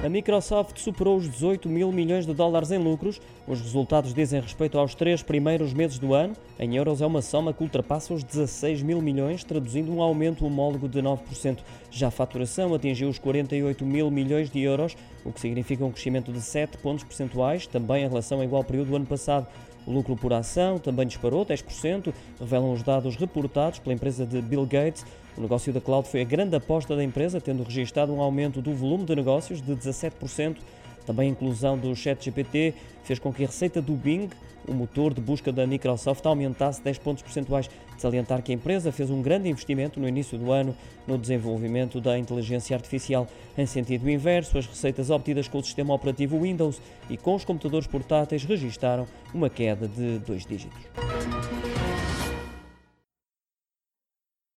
A Microsoft superou os 18 mil milhões de dólares em lucros. Os resultados dizem respeito aos três primeiros meses do ano. Em euros, é uma soma que ultrapassa os 16 mil milhões, traduzindo um aumento homólogo de 9%. Já a faturação atingiu os 48 mil milhões de euros, o que significa um crescimento de 7 pontos percentuais, também em relação ao igual período do ano passado. O lucro por ação também disparou 10%, revelam os dados reportados pela empresa de Bill Gates. O negócio da cloud foi a grande aposta da empresa, tendo registrado um aumento do volume de negócios de 17%. Também a inclusão do ChatGPT fez com que a receita do Bing, o motor de busca da Microsoft, aumentasse 10 pontos percentuais. De salientar que a empresa fez um grande investimento no início do ano no desenvolvimento da inteligência artificial. Em sentido inverso, as receitas obtidas com o sistema operativo Windows e com os computadores portáteis registaram uma queda de dois dígitos.